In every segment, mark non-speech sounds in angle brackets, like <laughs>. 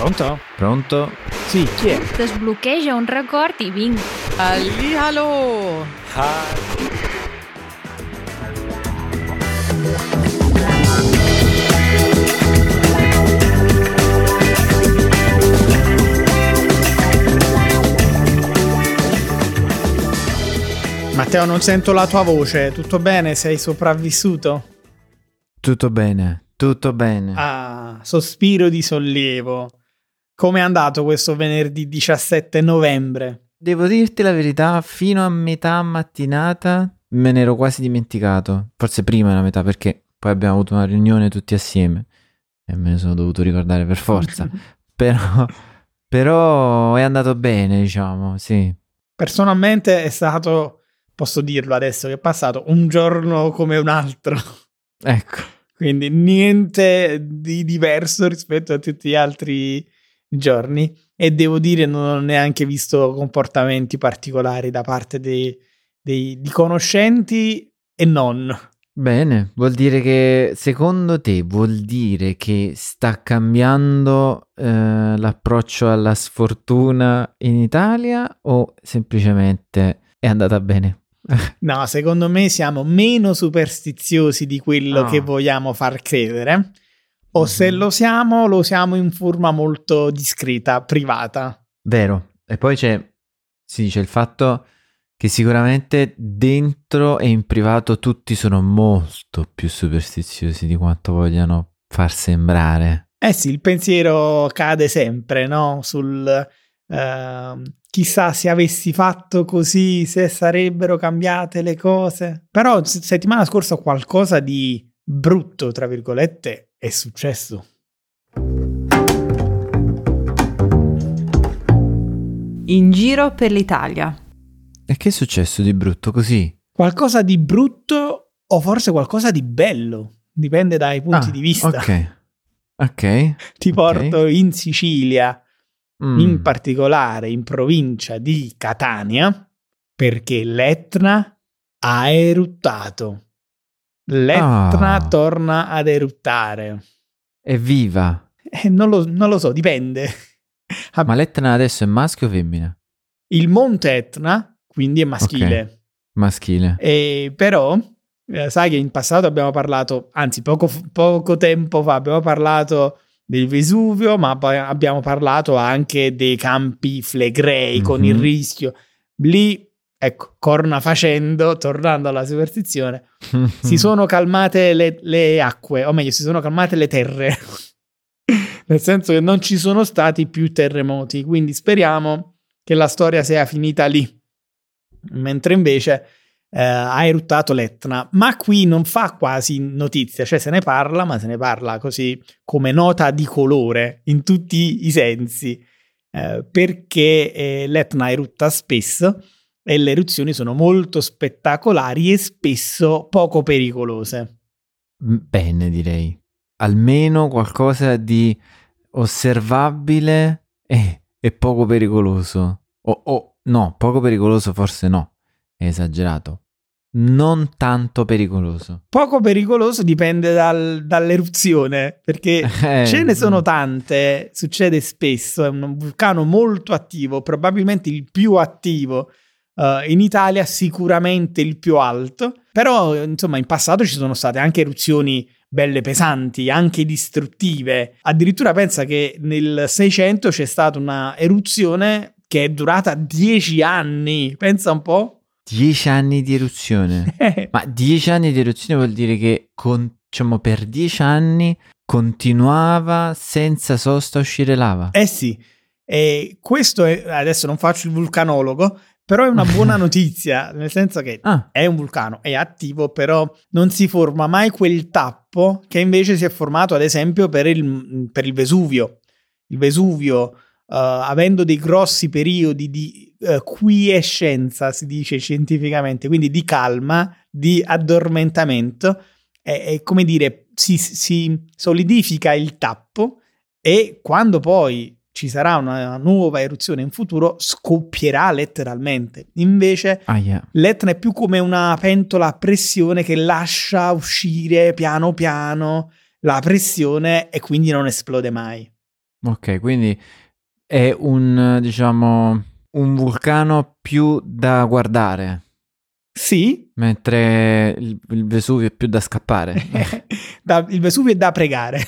Pronto? Pronto? Sì, chi è? Desbloqueja un record i vinc. Hallihallo! Matteo, non sento la tua voce. Tutto bene? Sei sopravvissuto? Tutto bene, tutto bene. Ah, sospiro di sollievo. Come è andato questo venerdì 17 novembre? Devo dirti la verità, fino a metà mattinata me ne ero quasi dimenticato. Forse prima della metà, perché poi abbiamo avuto una riunione tutti assieme e me ne sono dovuto ricordare per forza. <laughs> però, però è andato bene, diciamo, sì. Personalmente è stato, posso dirlo adesso che è passato, un giorno come un altro. Ecco. Quindi niente di diverso rispetto a tutti gli altri giorni. E devo dire, non ho neanche visto comportamenti particolari da parte dei, dei, di conoscenti e non. Bene, vuol dire che secondo te vuol dire che sta cambiando eh, l'approccio alla sfortuna in Italia o semplicemente è andata bene? <laughs> no, secondo me siamo meno superstiziosi di quello Ah. che vogliamo far credere. O Mhm. se lo siamo, lo siamo in forma molto discreta, privata. Vero. E poi c'è, si dice il fatto che sicuramente dentro e in privato tutti sono molto più superstiziosi di quanto vogliano far sembrare. Eh sì, il pensiero cade sempre, no? Sul ehm, chissà se avessi fatto così, se sarebbero cambiate le cose. Però settimana scorsa qualcosa di brutto, tra virgolette, è successo. In giro per l'Italia. E che è successo di brutto così? Qualcosa di brutto o forse qualcosa di bello, dipende dai punti Ah, di vista. Ok. Ok. <laughs> Ti ok. porto in Sicilia, Mm. in particolare in provincia di Catania, perché l'Etna ha eruttato. L'Etna Ah. torna ad eruttare. Evviva! Eh, non, lo, non lo so, dipende. <laughs> Ma l'Etna adesso è maschio o femmina? Il monte Etna, quindi è maschile. Maschile. E però, eh, sai che in passato abbiamo parlato, anzi poco, poco tempo fa abbiamo parlato del Vesuvio, ma abbiamo parlato anche dei campi flegrei con Mhm. il rischio. Lì, ecco, corna facendo, tornando alla superstizione, si <laughs> sono calmate le, le acque, o meglio, si sono calmate le terre. <laughs> Nel senso che non ci sono stati più terremoti, quindi speriamo che la storia sia finita lì. Mentre invece eh, ha eruttato l'Etna, ma qui non fa quasi notizia, cioè se ne parla, ma se ne parla così come nota di colore in tutti i sensi, eh, perché eh, l'Etna erutta spesso e le eruzioni sono molto spettacolari e spesso poco pericolose. Bene, direi. Almeno qualcosa di osservabile e, e poco pericoloso. O o- no, poco pericoloso forse no. È esagerato. Non tanto pericoloso. Poco pericoloso dipende dal- dall'eruzione, perché <laughs> Eh, ce ne sono tante, succede spesso, è un vulcano molto attivo, probabilmente il più attivo eh, in Italia, sicuramente il più alto, però insomma in passato ci sono state anche eruzioni belle pesanti, anche distruttive. Addirittura pensa che nel 600 c'è stata una eruzione che è durata 10 anni, pensa un po'. Dieci anni di eruzione. <laughs> Ma dieci anni di eruzione vuol dire che con- diciamo, per dieci anni continuava senza sosta a uscire lava. Eh sì, e questo è, adesso non faccio il vulcanologo, però è una buona <laughs> notizia, nel senso che Ah, è un vulcano, è attivo, però non si forma mai quel tappo che invece si è formato ad esempio per il, per il Vesuvio. Il Vesuvio, eh, avendo dei grossi periodi di eh, quiescenza, si dice scientificamente, quindi di calma, di addormentamento, è, è come dire, si, si solidifica il tappo e quando poi ci sarà una nuova eruzione in futuro, scoppierà letteralmente. Invece aia. l'Etna è più come una pentola a pressione che lascia uscire piano piano la pressione e quindi non esplode mai. Ok, quindi è un, diciamo, un vulcano più da guardare, Sì, mentre il, il Vesuvio è più da scappare. <laughs> da- il Vesuvio è da pregare,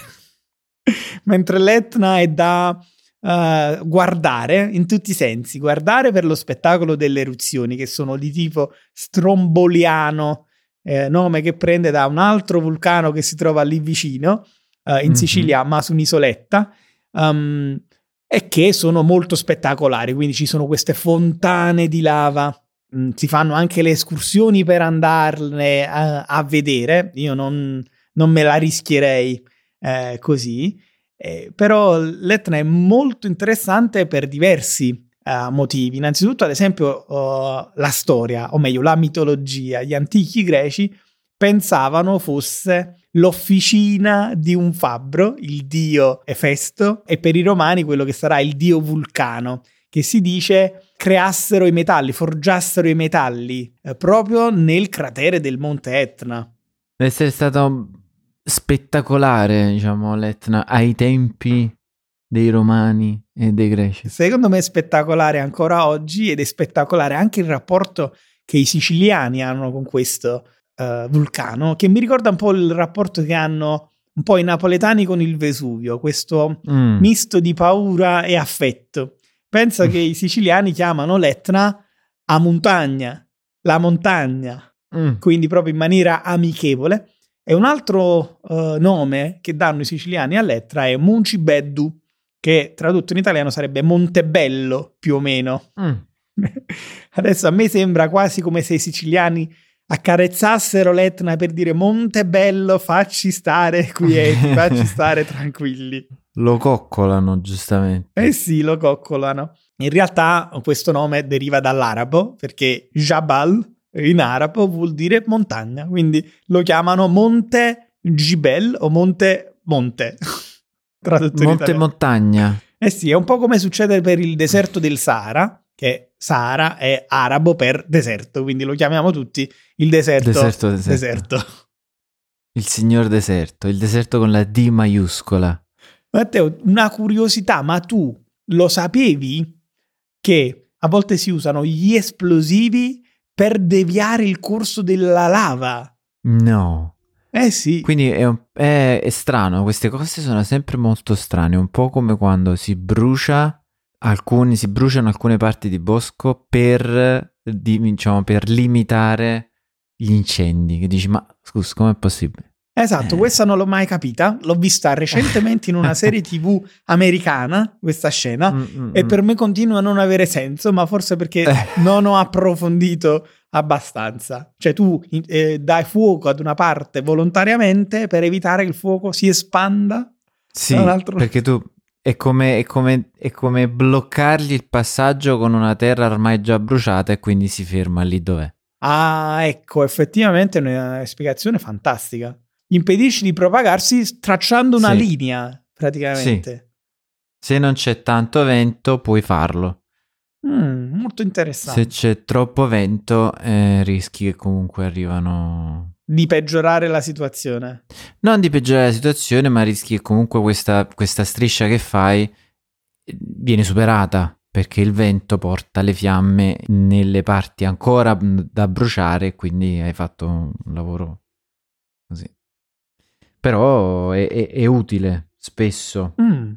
<laughs> mentre l'Etna è da eh, guardare in tutti i sensi. Guardare per lo spettacolo delle eruzioni, che sono di tipo stromboliano, eh, nome che prende da un altro vulcano che si trova lì vicino, eh, in Mhm. Sicilia, ma su un'isoletta. um, e che sono molto spettacolari, quindi ci sono queste fontane di lava, mm, si fanno anche le escursioni per andarne a, a vedere, io non, non me la rischierei eh, così, eh, però l'Etna è molto interessante per diversi eh, motivi, innanzitutto ad esempio eh, la storia, o meglio la mitologia, gli antichi greci pensavano fosse l'officina di un fabbro, il dio Efesto, e per i romani quello che sarà il dio Vulcano, che si dice creassero i metalli, forgiassero i metalli eh, proprio nel cratere del monte Etna. Deve essere stato spettacolare, diciamo, l'Etna ai tempi dei Romani e dei Greci. Secondo me è spettacolare ancora oggi ed è spettacolare anche il rapporto che i siciliani hanno con questo eh, vulcano, che mi ricorda un po' il rapporto che hanno un po' i napoletani con il Vesuvio, questo Mm. misto di paura e affetto. Pensa che <laughs> i siciliani chiamano l'Etna a montagna, la montagna, Mm. quindi proprio in maniera amichevole. E un altro eh, nome che danno i siciliani all'Etna è Muncibeddu, che tradotto in italiano sarebbe Montebello più o meno. Mm. <laughs> Adesso a me sembra quasi come se i siciliani accarezzassero l'Etna per dire Montebello, facci stare <laughs> quieti, facci stare tranquilli. Lo coccolano, giustamente. Eh sì, lo coccolano. In realtà questo nome deriva dall'arabo, perché Jabal in arabo vuol dire montagna, quindi lo chiamano Monte Jibel o Monte Monte. <laughs> Tradotto Monte. Montagna. Eh sì, è un po' come succede per il deserto del Sahara, che Sahara è arabo per deserto, quindi lo chiamiamo tutti il deserto. Deserto, deserto. deserto. <laughs> Il signor deserto, il deserto con la D maiuscola. Matteo, una curiosità, ma tu lo sapevi che a volte si usano gli esplosivi per deviare il corso della lava? No. Eh sì. Quindi è, un- è- è strano, queste cose sono sempre molto strane, un po' come quando si brucia alcuni, si bruciano alcune parti di bosco per, di- diciamo, per limitare gli incendi. Che dici, ma scusa, com'è possibile? Esatto, Eh. questa non l'ho mai capita. L'ho vista recentemente in una <laughs> serie TV americana, questa scena, Mm, mm, e mm. per me continua a non avere senso, ma forse perché Eh. non ho approfondito abbastanza. Cioè tu eh, dai fuoco ad una parte volontariamente per evitare che il fuoco si espanda. Sì, perché tu è come, è, come, è come bloccargli il passaggio con una terra ormai già bruciata e quindi si ferma lì dov'è. Ah, ecco, effettivamente è una spiegazione fantastica. Impedisci di propagarsi tracciando una Sì. linea, praticamente. Se non c'è tanto vento puoi farlo. Mm, molto interessante. Se c'è troppo vento eh, rischi che comunque arrivano... Di peggiorare la situazione. Non di peggiorare la situazione, ma rischi che comunque questa, questa striscia che fai eh, viene superata perché il vento porta le fiamme nelle parti ancora da bruciare quindi hai fatto un lavoro così. Però è, è- è utile spesso. Mm.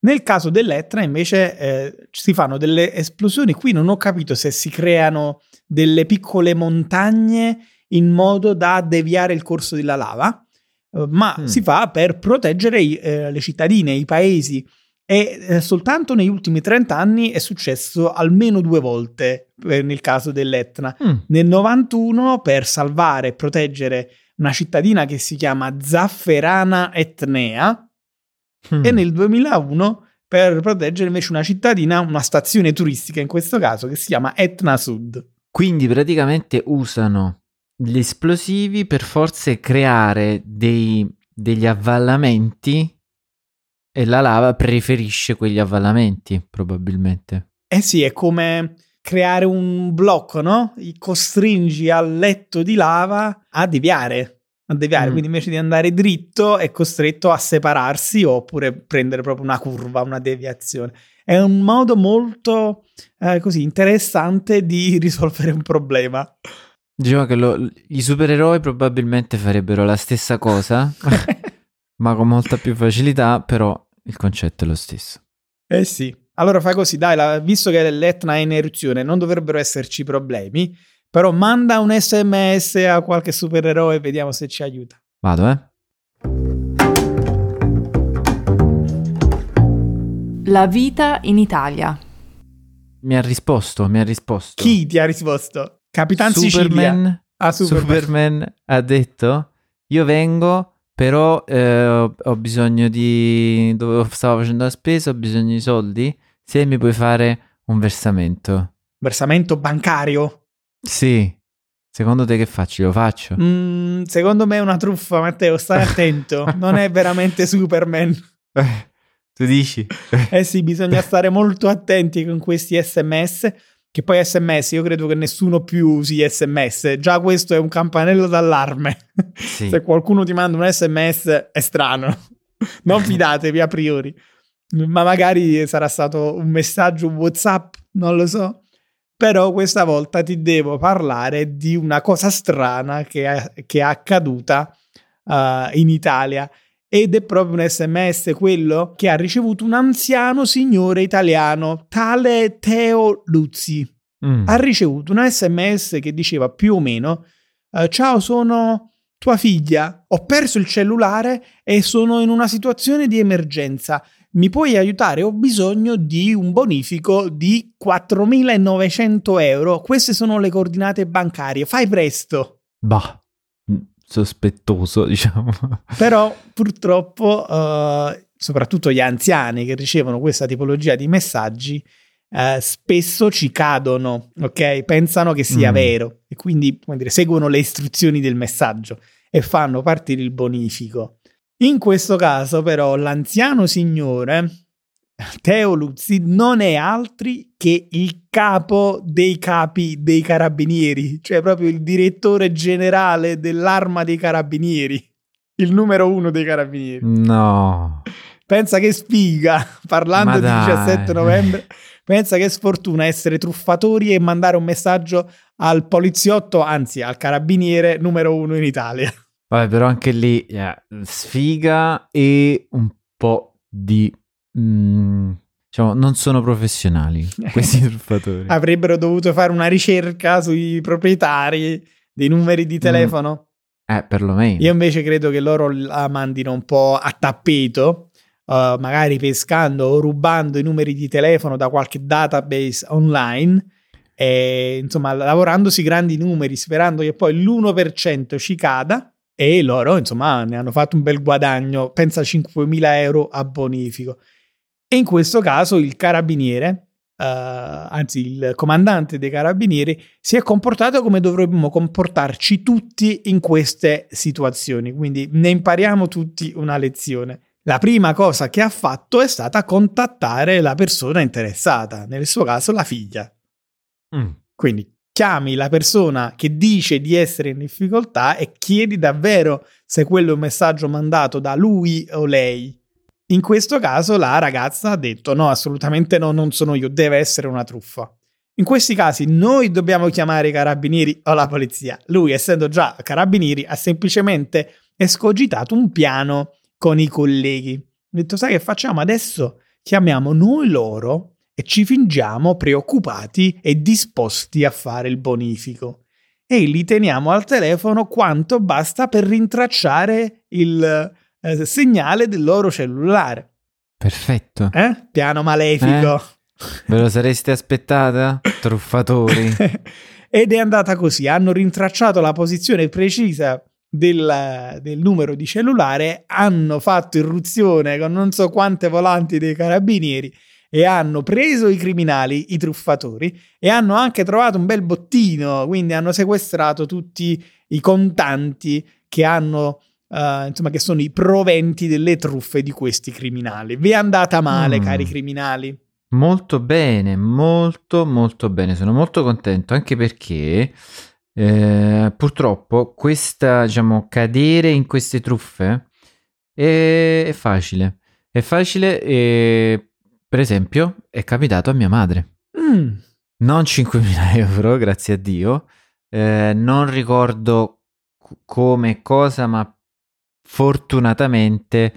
Nel caso dell'Etna invece eh, si fanno delle esplosioni. Qui non ho capito se si creano delle piccole montagne in modo da deviare il corso della lava, eh, ma Mm. si fa per proteggere i- eh, le cittadine, i paesi. E eh, soltanto negli ultimi 30 anni è successo almeno due volte eh, nel caso dell'Etna. Mm. Nel 91 per salvare e proteggere una cittadina che si chiama Zafferana Etnea Mm. e nel 2001 per proteggere invece una cittadina, una stazione turistica in questo caso che si chiama Etna Sud. Quindi praticamente usano gli esplosivi per forse creare dei- degli avvallamenti e la lava preferisce quegli avvallamenti, probabilmente. Eh sì, è come creare un blocco, no? Costringi al letto di lava a deviare. a deviare, Mm. quindi invece di andare dritto è costretto a separarsi oppure prendere proprio una curva, una deviazione. È un modo molto eh, così interessante di risolvere un problema. Diceva che lo- i supereroi probabilmente farebbero la stessa cosa, <laughs> ma con molta più facilità, però il concetto è lo stesso. Eh sì. Allora fai così, dai, la- visto che l'Etna è in eruzione, non dovrebbero esserci problemi, però manda un sms a qualche supereroe e vediamo se ci aiuta. Vado, eh? La vita in Italia. Mi ha risposto, mi ha risposto. Chi ti ha risposto? Capitan Sicilia. Superman, Ah, Superman. Superman ha detto, io vengo, però eh, ho, ho bisogno di... Dove stavo facendo la spesa, ho bisogno di soldi. Se mi puoi fare un versamento. Versamento bancario? Sì. Secondo te che faccio? Lo faccio? Mm, secondo me è una truffa, Matteo, stai attento. <laughs> non è veramente Superman. tu dici? <laughs> Eh sì, bisogna stare molto attenti con questi sms. Che poi sms, io credo che nessuno più usi sms. Già questo è un campanello d'allarme. Sì. Se qualcuno ti manda un sms è strano. Non <laughs> fidatevi a priori. Ma magari sarà stato un messaggio WhatsApp, non lo so. Però questa volta ti devo parlare di una cosa strana che è, che è accaduta uh, in Italia. Ed è proprio un sms quello che ha ricevuto un anziano signore italiano, tale Teo Luzzi Mm. ha ricevuto un sms che diceva più o meno eh, ciao sono tua figlia ho perso il cellulare e sono in una situazione di emergenza mi puoi aiutare ho bisogno di un bonifico di 4.900 euro queste sono le coordinate bancarie fai presto Bah, mm, sospettoso, <laughs> diciamo. però purtroppo eh, soprattutto gli anziani che ricevono questa tipologia di messaggi eh, spesso ci cadono, ok? Pensano che sia Mm. vero e quindi come dire, seguono le istruzioni del messaggio e fanno partire il bonifico. In questo caso, però, l'anziano signore Teo Luzzi non è altri che il capo dei capi dei carabinieri, cioè proprio il direttore generale dell'arma dei carabinieri, il numero uno dei carabinieri. No. Pensa che sfiga, parlando di dai. 17 novembre, pensa che sfortuna essere truffatori e mandare un messaggio al poliziotto, anzi al carabiniere numero uno in Italia. Vabbè, però anche lì eh, sfiga e un po' di... mm, diciamo, non sono professionali <laughs> questi truffatori. Avrebbero dovuto fare una ricerca sui proprietari dei numeri di telefono. Eh, perlomeno. Io invece credo che loro la mandino un po' a tappeto, uh, magari pescando o rubando i numeri di telefono da qualche database online. E, insomma, lavorandosi grandi numeri, sperando che poi l'1% ci cada. E loro, insomma, ne hanno fatto un bel guadagno, pensa a 5.000 euro a bonifico. E in questo caso il carabiniere, eh, anzi il comandante dei carabinieri, si è comportato come dovremmo comportarci tutti in queste situazioni. Quindi ne impariamo tutti una lezione. La prima cosa che ha fatto è stata contattare la persona interessata, nel suo caso la figlia. Mm. Quindi chiami la persona che dice di essere in difficoltà e chiedi davvero se quello è un messaggio mandato da lui o lei. In questo caso la ragazza ha detto no, assolutamente no, non sono io, deve essere una truffa. In questi casi noi dobbiamo chiamare i carabinieri o la polizia. Lui, essendo già carabinieri, ha semplicemente escogitato un piano con i colleghi. Ha detto, sai che facciamo adesso? Chiamiamo noi loro e ci fingiamo preoccupati e disposti a fare il bonifico. E li teniamo al telefono quanto basta per rintracciare il eh, segnale del loro cellulare. Perfetto. Eh? Piano malefico. Ve lo sareste aspettata? Truffatori. <laughs> Ed è andata così. Hanno rintracciato la posizione precisa del, del, numero di cellulare, hanno fatto irruzione con non so quante volanti dei carabinieri e hanno preso i criminali, i truffatori, e hanno anche trovato un bel bottino, quindi hanno sequestrato tutti i contanti che hanno, uh, insomma, che sono i proventi delle truffe di questi criminali. Vi è andata male, Mm. cari criminali? Molto bene, molto molto bene, sono molto contento anche perché Eh, purtroppo questa, diciamo, cadere in queste truffe è, è facile. È facile e, per esempio, è capitato a mia madre. Mm. Non 5.000 <laughs> euro, grazie a Dio. Eh, non ricordo come cosa, ma fortunatamente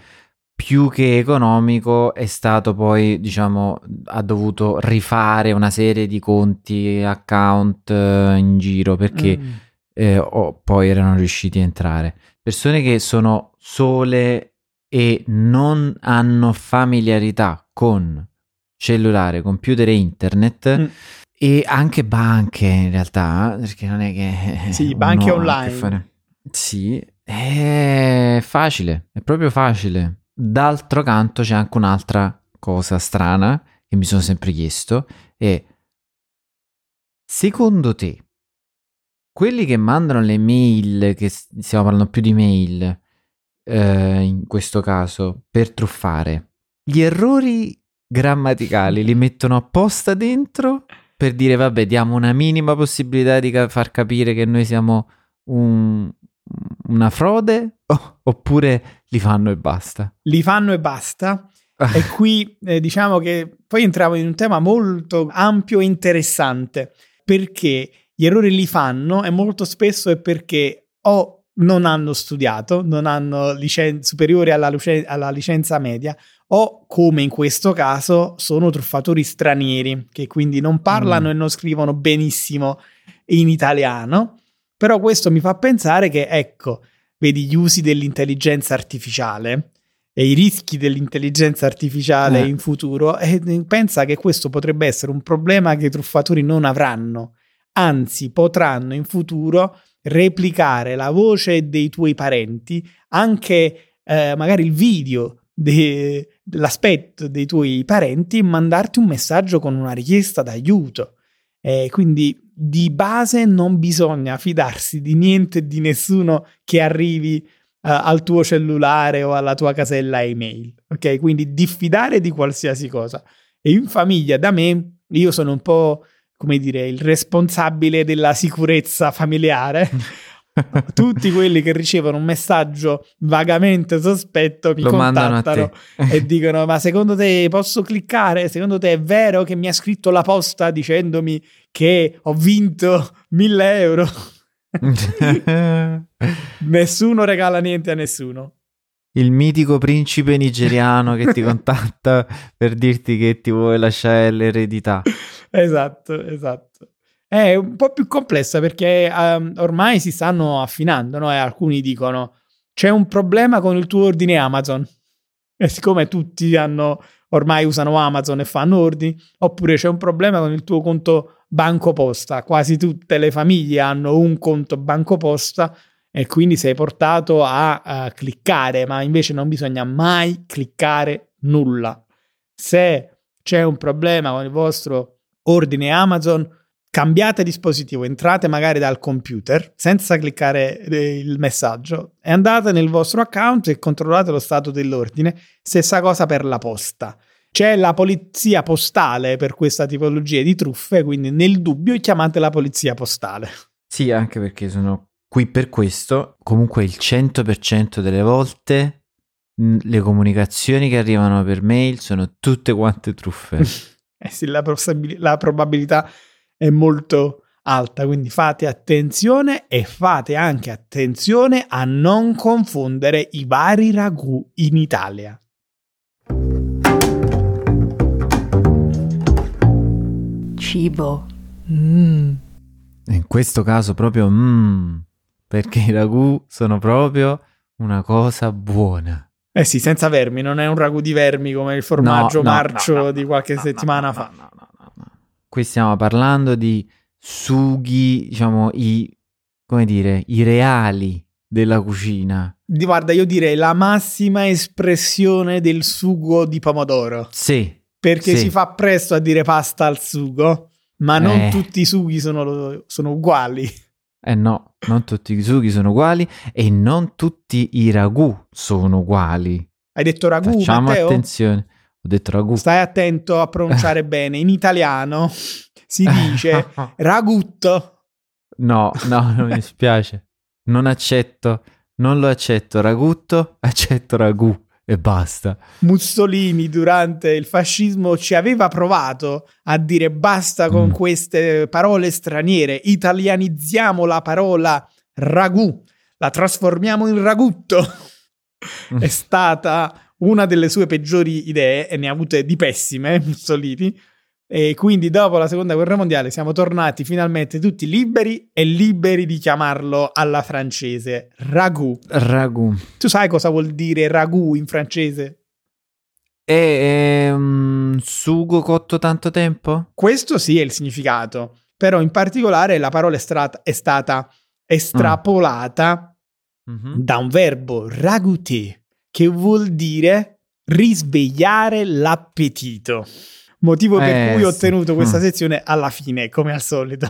più che economico è stato poi, diciamo, ha dovuto rifare una serie di conti, account eh, in giro perché Mm. eh, o- poi erano riusciti a entrare. Persone che sono sole e non hanno familiarità con cellulare, computer e internet Mm. e anche banche in realtà, perché non è che... Sì, banche online. Sì, è facile, è proprio facile. D'altro canto c'è anche un'altra cosa strana che mi sono sempre chiesto è secondo te quelli che mandano le mail, che stiamo parlando più di mail eh, in questo caso, per truffare, gli errori grammaticali li mettono apposta dentro per dire vabbè diamo una minima possibilità di ca- far capire che noi siamo un- una frode o- oppure li fanno e basta. Li fanno e basta. E qui eh, diciamo che poi entriamo in un tema molto ampio e interessante perché gli errori li fanno e molto spesso è perché o non hanno studiato, non hanno licen- superiore alla, luce- alla licenza media o come in questo caso sono truffatori stranieri che quindi non parlano Mm. e non scrivono benissimo in italiano. Però questo mi fa pensare che ecco, vedi gli usi dell'intelligenza artificiale e i rischi dell'intelligenza artificiale Eh. in futuro e pensa che questo potrebbe essere un problema che i truffatori non avranno, anzi potranno in futuro replicare la voce dei tuoi parenti, anche eh, magari il video de- dell'aspetto dei tuoi parenti e mandarti un messaggio con una richiesta d'aiuto. Eh, quindi di base non bisogna fidarsi di niente e di nessuno che arrivi eh, al tuo cellulare o alla tua casella email. Ok? Quindi diffidare di qualsiasi cosa. E in famiglia, da me, io sono un po', come dire, il responsabile della sicurezza familiare. <laughs> Tutti quelli che ricevono un messaggio vagamente sospetto mi Lo contattano e dicono: Ma secondo te posso cliccare? Secondo te è vero che mi ha scritto la posta dicendomi che ho vinto 1000 euro? <laughs> Nessuno regala niente a nessuno. Il mitico principe nigeriano che ti <laughs> contatta per dirti che ti vuole lasciare l'eredità. Esatto, esatto. È un po' più complessa perché ehm, ormai si stanno affinando, no? E alcuni dicono: C'è un problema con il tuo ordine Amazon. E siccome tutti hanno, ormai usano Amazon e fanno ordini, oppure c'è un problema con il tuo conto banco posta. Quasi tutte le famiglie hanno un conto banco posta e quindi sei portato a, a cliccare, ma invece non bisogna mai cliccare nulla. Se c'è un problema con il vostro ordine Amazon, cambiate dispositivo, entrate magari dal computer senza cliccare eh, il messaggio e andate nel vostro account e controllate lo stato dell'ordine. Stessa cosa per la posta. C'è la polizia postale per questa tipologia di truffe, quindi nel dubbio chiamate la polizia postale. Sì, anche perché sono qui per questo. Comunque il 100% delle volte mh, le comunicazioni che arrivano per mail sono tutte quante truffe. <laughs> Eh sì, la, possibil- la probabilità è molto alta, quindi fate attenzione e fate anche attenzione a non confondere i vari ragù in Italia. Cibo. Mm. In questo caso proprio mm, perché i ragù sono proprio una cosa buona. Eh sì, senza vermi, non è un ragù di vermi come il formaggio No, no, marcio no, di qualche settimana fa. no, no, no, no. Qui stiamo parlando di sughi, diciamo, i, come dire, i reali della cucina. Di- Guarda, io direi la massima espressione del sugo di pomodoro, Sì, perché Sì. si fa presto a dire pasta al sugo, ma non Eh. tutti i sughi sono, sono uguali. Eh no, non tutti i sughi sono uguali e non tutti i ragù sono uguali. Hai detto ragù, Facciamo Matteo? attenzione. Ho detto ragù. Stai attento a pronunciare <laughs> bene. In italiano si dice <laughs> ragutto. No, no, non mi dispiace. Non accetto, non lo accetto. Ragutto, accetto ragù e basta. Mussolini durante il fascismo ci aveva provato a dire basta con Mm. queste parole straniere, italianizziamo la parola ragù, la trasformiamo in ragutto. Mm. È stata una delle sue peggiori idee e ne ha avute di pessime Mussolini. E quindi dopo la seconda guerra mondiale siamo tornati finalmente tutti liberi e liberi di chiamarlo alla francese ragù. Ragù. Tu sai cosa vuol dire ragù in francese? È, è un sugo cotto tanto tempo? Questo sì è il significato, però in particolare la parola è, strat- è stata estrapolata Mhm. da un verbo ragoûter, che vuol dire risvegliare l'appetito. Motivo per Eh, cui ho sì. tenuto questa Mm. sezione alla fine, come al solito.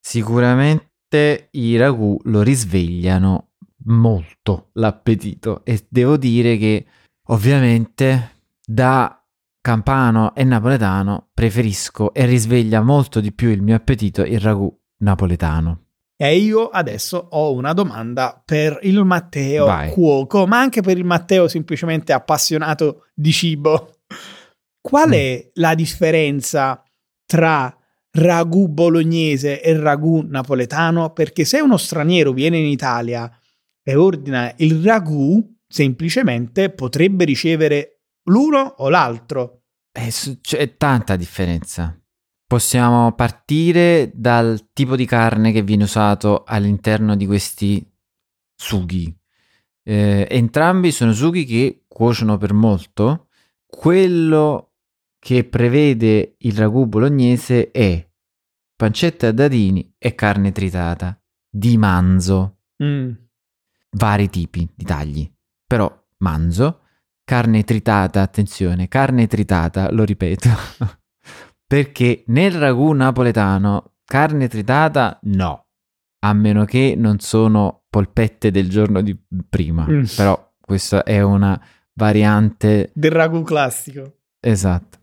Sicuramente i ragù lo risvegliano molto l'appetito e devo dire che ovviamente da campano e napoletano preferisco e risveglia molto di più il mio appetito il ragù napoletano. E io adesso ho una domanda per il Matteo Vai. cuoco, ma anche per il Matteo semplicemente appassionato di cibo. Qual Mm. è la differenza tra ragù bolognese e ragù napoletano? Perché se uno straniero viene in Italia e ordina il ragù, semplicemente potrebbe ricevere l'uno o l'altro. Eh, c'è tanta differenza. Possiamo partire dal tipo di carne che viene usato all'interno di questi sughi. Eh, entrambi sono sughi che cuociono per molto. Quello che prevede il ragù bolognese è pancetta a dadini e carne tritata di manzo Mm. vari tipi di tagli, però manzo, carne tritata, attenzione, carne tritata, lo ripeto, <laughs> perché nel ragù napoletano carne tritata no, a meno che non sono polpette del giorno di prima, Mm. però questa è una variante Del ragù classico. Esatto.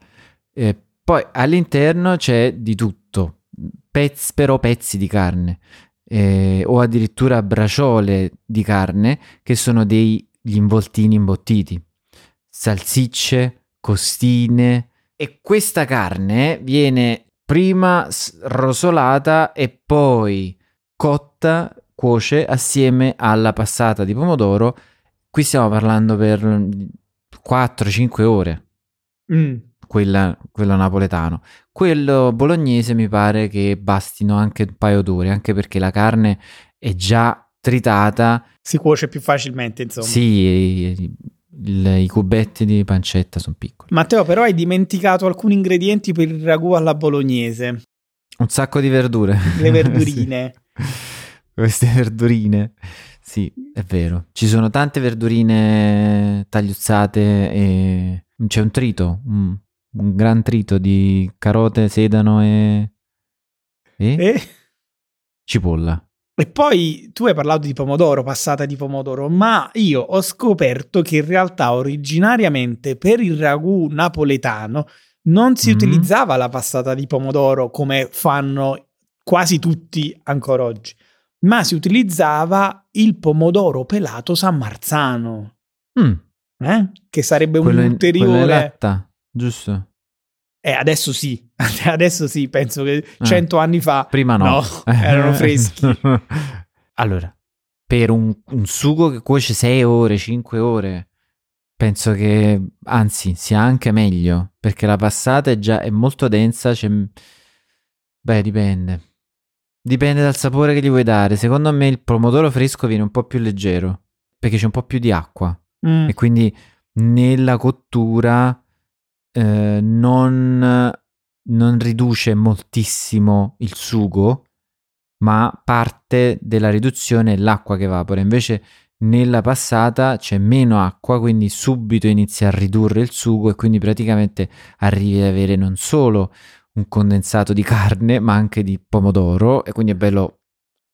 E poi all'interno c'è di tutto, pezzi, però pezzi di carne, eh, o addirittura braciole di carne che sono degli involtini imbottiti, salsicce, costine. E questa carne viene prima rosolata e poi cotta, cuoce assieme alla passata di pomodoro. Qui stiamo parlando per 4-5 ore Mm. Quella- quello napoletano. Quello bolognese mi pare che bastino anche un paio d'ore, anche perché la carne è già tritata. Si cuoce più facilmente, insomma. Sì, i, cubetti di pancetta sono piccoli. Matteo, però hai dimenticato alcuni ingredienti per il ragù alla bolognese, Un sacco di verdure. le <laughs> verdurine. Sì. Queste verdurine. Sì, è vero. Ci sono tante verdurine tagliuzzate e c'è un trito, un, un gran trito di carote, sedano e... e? E, cipolla. e poi tu hai parlato di pomodoro, passata di pomodoro, ma io ho scoperto che in realtà originariamente per il ragù napoletano non si Mhm. utilizzava la passata di pomodoro come fanno quasi tutti ancora oggi, ma si utilizzava il pomodoro pelato San Marzano, Mm, eh? che sarebbe un quello in- ulteriore... in giusto? Eh, adesso sì, <laughs> adesso sì, penso che Ah. cento anni fa Prima no. no, <laughs> erano freschi. <laughs> allora, per un, un sugo che cuoce 6 ore, 5 ore, penso che anzi sia anche meglio, perché la passata è già è molto densa, c'è... Beh, dipende. Dipende dal sapore che gli vuoi dare. Secondo me il pomodoro fresco viene un po' più leggero, perché c'è un po' più di acqua. Mm, e quindi nella cottura eh, non, non riduce moltissimo il sugo, ma parte della riduzione è l'acqua che evapora. Invece nella passata c'è meno acqua, quindi subito inizia a ridurre il sugo e quindi praticamente arrivi ad avere non solo un condensato di carne, ma anche di pomodoro e quindi è bello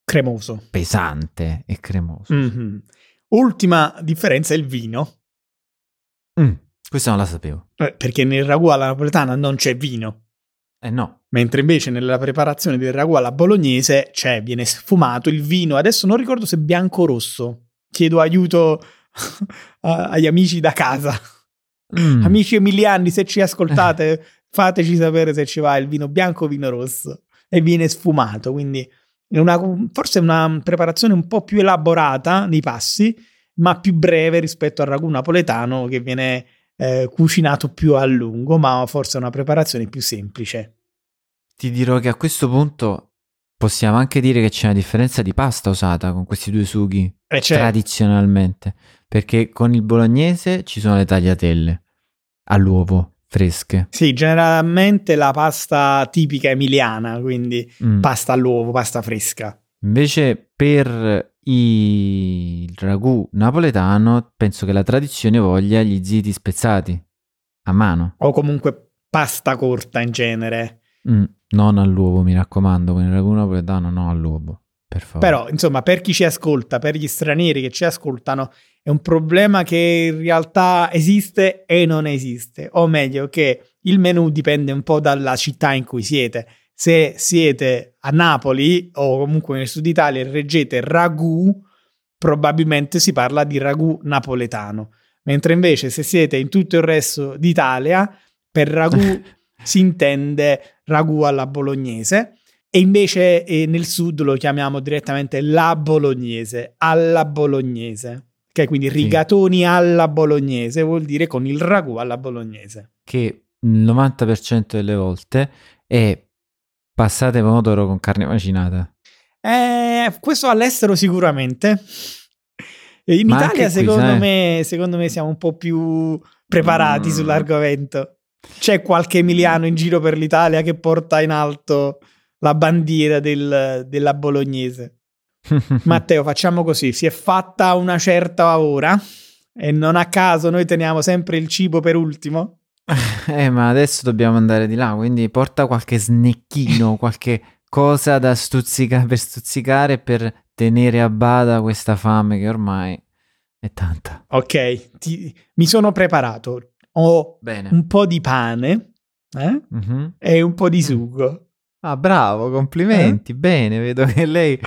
cremoso. pesante e cremoso. Mhm. Ultima differenza è il vino, Mm, questa non la sapevo. eh, perché nel ragù alla napoletana non c'è vino. Eh no. Mentre invece nella preparazione del ragù alla bolognese c'è, viene sfumato il vino. Adesso non ricordo se bianco o rosso. Chiedo aiuto <laughs> agli amici da casa. Mm. Amici emiliani, se ci ascoltate, fateci sapere se ci va il vino bianco o vino rosso. E viene sfumato, quindi è una, forse una preparazione un po' più elaborata nei passi, ma più breve rispetto al ragù napoletano che viene eh, cucinato più a lungo, ma forse una preparazione più semplice. Ti dirò che a questo punto possiamo anche dire che c'è una differenza di pasta usata con questi due sughi E c'è, tradizionalmente. Perché con il bolognese ci sono le tagliatelle all'uovo fresche. sì, generalmente la pasta tipica emiliana, quindi Mm. pasta all'uovo, pasta fresca. Invece per il ragù napoletano penso che la tradizione voglia gli ziti spezzati a mano, O comunque pasta corta in genere. Mm, non all'uovo mi raccomando, con il ragù napoletano no all'uovo, per favore. Però, insomma, per chi ci ascolta, per gli stranieri che ci ascoltano, è un problema che in realtà esiste e non esiste. O meglio, che il menù dipende un po' dalla città in cui siete. Se siete a Napoli o comunque nel sud Italia e reggete ragù, probabilmente si parla di ragù napoletano. Mentre invece se siete in tutto il resto d'Italia, per ragù <laughs> si intende ragù alla bolognese. E invece eh, nel sud lo chiamiamo direttamente la bolognese, alla bolognese. Ok, quindi rigatoni alla bolognese vuol dire con il ragù alla bolognese. che il 90% delle volte è passate pomodoro con carne macinata. Eh, questo all'estero sicuramente. In Ma Italia qui, secondo, sai. me, secondo me siamo un po' più preparati Mm. sull'argomento. C'è qualche emiliano in giro per l'Italia che porta in alto la bandiera del- della bolognese. <laughs> Matteo, facciamo così: si è fatta una certa ora e non a caso noi teniamo sempre il cibo per ultimo. Eh, ma adesso dobbiamo andare di là, quindi porta qualche snecchino, <laughs> qualche cosa da stuzzicare per stuzzicare per tenere a bada questa fame che ormai è tanta. Ok, ti- mi sono preparato. Ho Bene. un po' di pane eh? Mhm. e un po' di sugo. Ah, bravo, complimenti. Bene, vedo che lei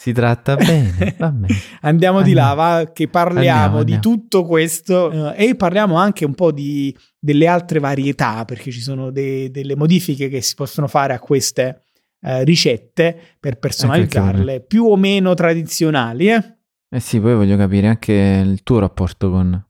si tratta bene. Va bene. <laughs> Andiamo di là, Andiamo. va, che parliamo Andiamo, di andiamo. tutto questo eh, e parliamo anche un po' di, delle altre varietà, perché ci sono de- delle modifiche che si possono fare a queste eh, ricette per personalizzarle, più o meno tradizionali. eh. Eh sì, poi voglio capire anche il tuo rapporto con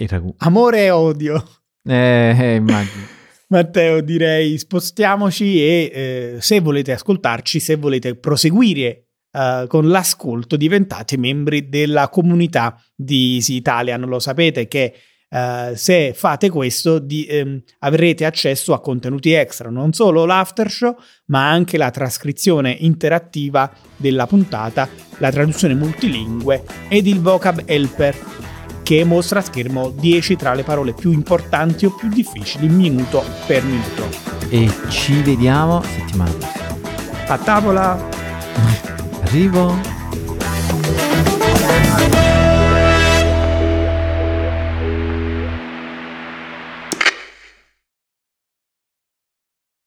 il ragù. Amore e odio. Eh, eh, immagino. <laughs> Matteo, direi spostiamoci e eh, se volete ascoltarci, se volete proseguire eh, con l'ascolto, diventate membri della comunità di Easy Italian. Lo sapete che eh, se fate questo di- ehm, avrete accesso a contenuti extra, non solo l'after show, ma anche la trascrizione interattiva della puntata, la traduzione multilingue ed il vocab helper che mostra a schermo 10 tra le parole più importanti o più difficili minuto per minuto. E ci vediamo settimana prossima. A tavola! <laughs> vivo.